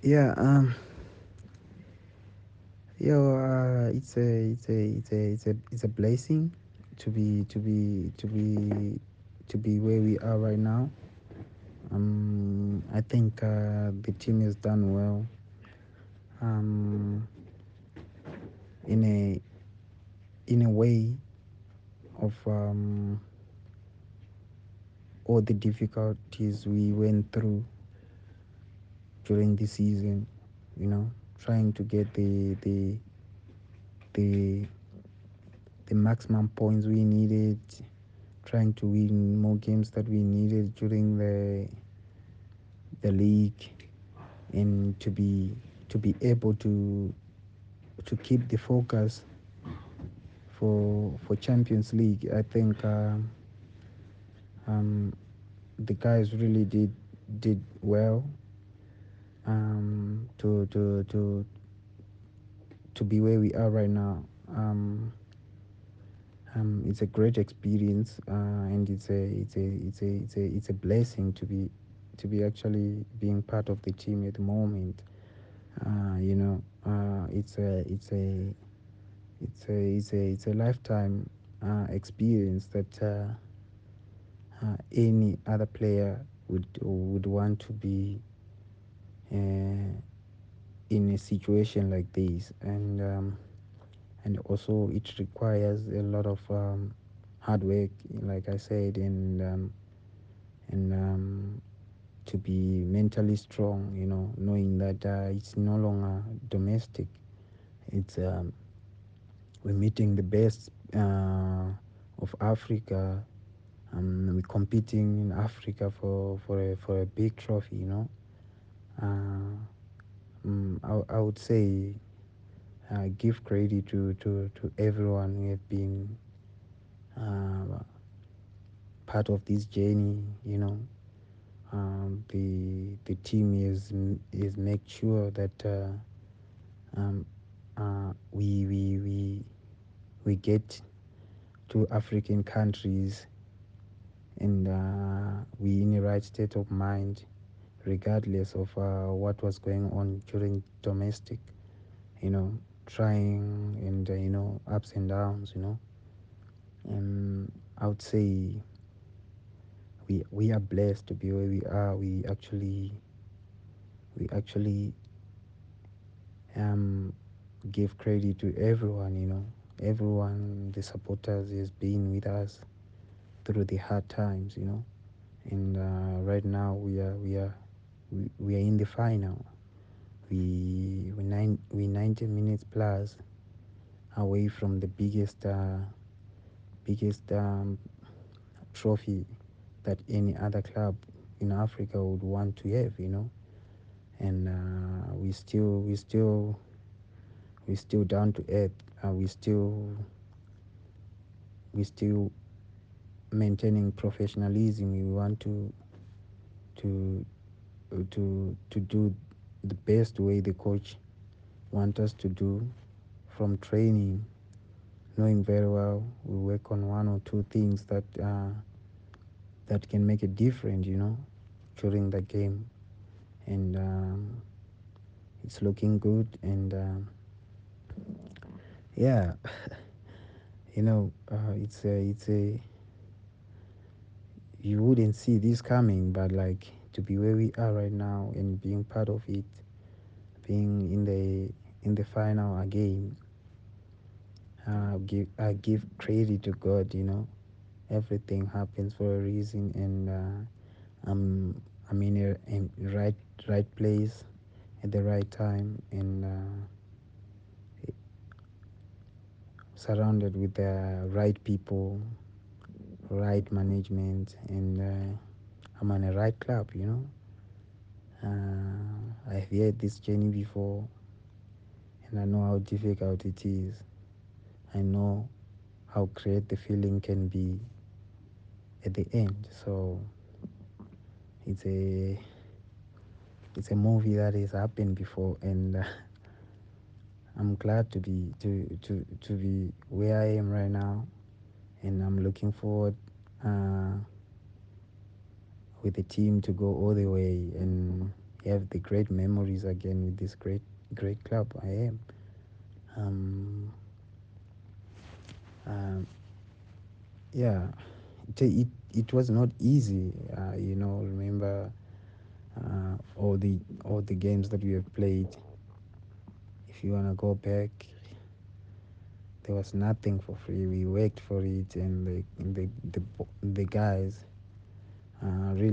Yeah, um, yo, uh, it's a, it's a, it's a, it's a, it's a blessing to be, to be, to be, to be where we are right now. Um, I think uh, the team has done well. Um, in a, in a way of um, all the difficulties we went through during the season. You know, trying to get the, the, the, the maximum points we needed trying to win more games that we needed during the the league and to be to be able to to keep the focus for for Champions League. I think um, um, the guys really did did well um, to to to to be where we are right now. Um, um, it's a great experience, uh, and it's a it's a it's a it's a it's a blessing to be to be actually being part of the team at the moment. Uh, you know, uh, it's a it's a it's a it's a it's a lifetime uh, experience that uh, uh, any other player would would want to be uh, in a situation like this, and um, and also it requires a lot of um, hard work, like I said, and um, and um, to be mentally strong, you know, knowing that uh, it's no longer domestic. It's um, we're meeting the best uh, of Africa. Um, we're competing in Africa for, for a for a big trophy, you know. Uh, um, I, I would say uh, give credit to, to, to everyone who have been uh, part of this journey, you know. Um, the the team is is make sure that uh, um, uh, we we we we get to African countries and uh, we in the right state of mind regardless of uh, what was going on during domestic you know trying and uh, you know ups and downs you know. I would say we we are blessed to be where we are. We actually we actually um give credit to everyone you know. Everyone the supporters has been with us through the hard times you know. And uh, right now we are we are we, we are in the final. We we nine we 90 minutes plus away from the biggest uh, biggest um, trophy that any other club in Africa would want to have you know? And uh, we still we still we still down to earth. Uh, we still we still maintaining professionalism. We want to to to to do the best way the coach want us to do from training, knowing very well we work on one or two things that uh, that can make a difference, you know, during the game, and um, it's looking good. And um, yeah, you know, uh, it's a it's a you wouldn't see this coming, but like to be where we are right now and being part of it, being in the in the final again, uh, give I give credit to God, you know. Everything happens for a reason and uh, I'm I'm in a in right right place at the right time and uh, surrounded with the right people, right management, and uh, I'm on a right club. You know, uh, I've had this journey before, and I know how difficult it is. I know how great the feeling can be at the end. So it's a it's a movie that has happened before, and uh, I'm glad to be to to to be where I am right now, and I'm looking forward uh, with the team to go all the way. And have the great memories again with this great great club I am. Um, um, yeah, it, it it was not easy. Uh, you know, remember uh, all the all the games that we have played. If you wanna go back, there was nothing for free. We worked for it, and the the the, the guys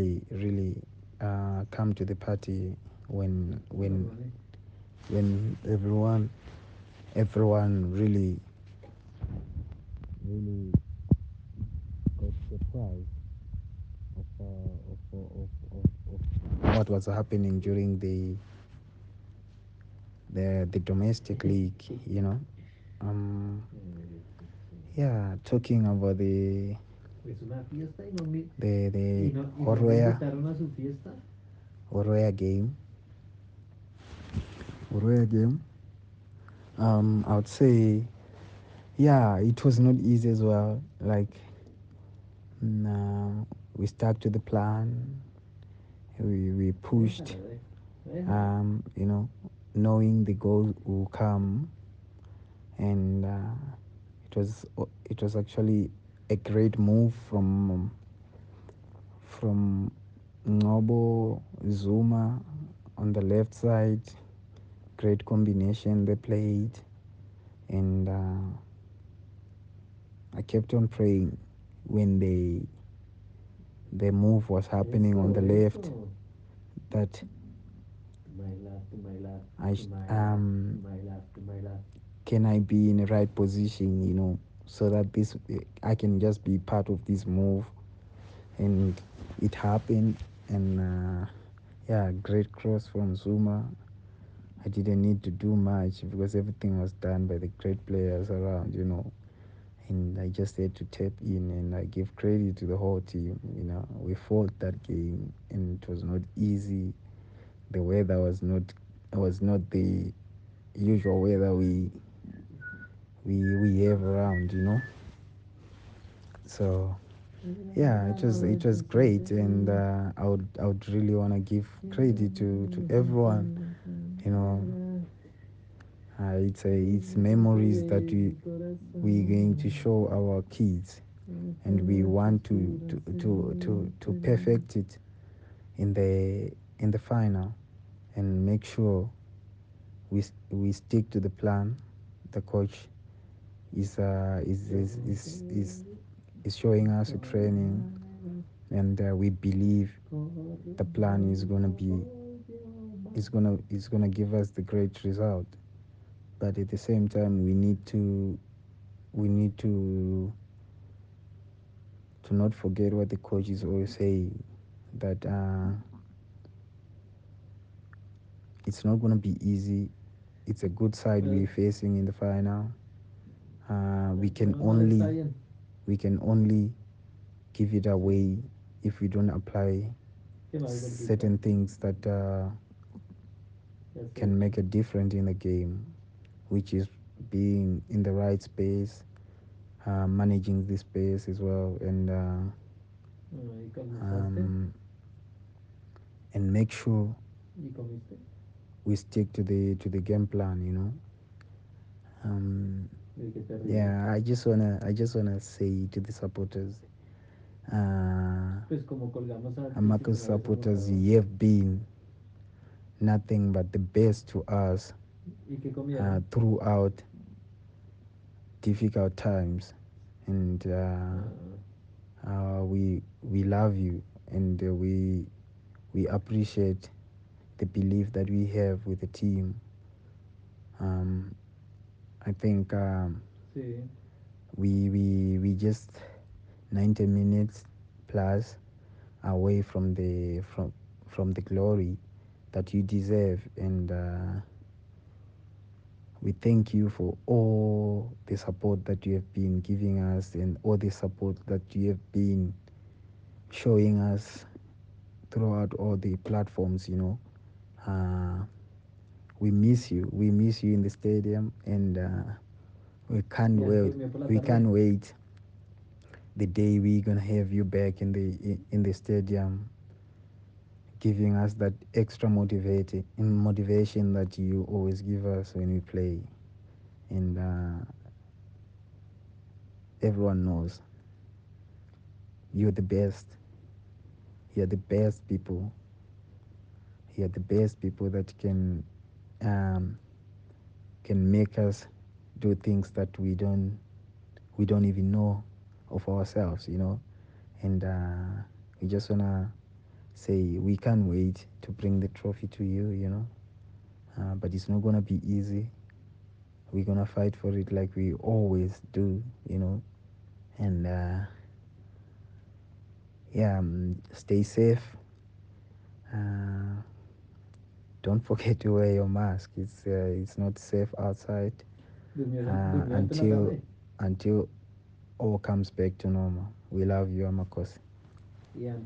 really really uh, come to the party when when when everyone everyone really really got surprised of, uh, of, of, of, of what was happening during the the the domestic league you know? Um yeah talking about the the the Horoya Horoya game. Horoya game. Um I would say yeah it was not easy as well. Like no, we stuck to the plan. We we pushed um you know knowing the goal will come. And uh, it was it was actually a great move from from Ngcobo Zuma on the left side. Great combination they played. And uh, I kept on praying when they the move was happening on the left that I um can I be in the right position you know so that this I can just be part of this move and it happened and uh, yeah great cross from Zuma I didn't need to do much because everything was done by the great players around you know and I just had to tap in and I give credit to the whole team. You know, we fought that game and it was not easy. The weather was not was not the usual weather we we we have around, you know. So yeah, it was it was great, and uh, I would I would really want to give credit to to everyone, you know. Uh, it's a, it's memories that we we're going to show our kids and we want to to, to, to, to perfect it in the in the final and make sure we we stick to the plan the coach is uh, is, is, is, is is showing us a training and uh, we believe the plan is gonna be is gonna is gonna give us the great result but at the same time we need to we need to to not forget what the coaches always say that uh, it's not going to be easy. It's a good side we're facing in the final. Uh, we can only we can only give it away if we don't apply certain things that uh, can make a difference in the game, which is being in the right space, uh, managing the space as well, and uh, um, and make sure we stick to the to the game plan. You know. Um, yeah, I just wanna I just wanna say to the supporters, uh, supporters, you have been nothing but the best to us uh, throughout difficult times, and uh, uh, we we love you and uh, we we appreciate the belief that we have with the team. Um, I think um, we we we just 90 minutes plus away from the from from the glory that you deserve. And uh, we thank you for all the support that you have been giving us and all the support that you have been showing us throughout all the platforms you know. Uh, we miss you we miss you in the stadium and uh, we can't wait we can't wait the day we're gonna have you back in the in the stadium giving us that extra motivated motivation that you always give us when we play. And uh, everyone knows you're the best. You're the best people. You're the best people that can um, can make us do things that we don't we don't even know of ourselves, you know. And uh, we just wanna say we can't wait to bring the trophy to you, you know. Uh, but it's not gonna be easy. We're gonna fight for it like we always do, you know. And uh, yeah, um, stay safe. Uh, don't forget to wear your mask. It's uh, it's not safe outside uh, until until all comes back to normal. We love you, Amakhosi. Yeah,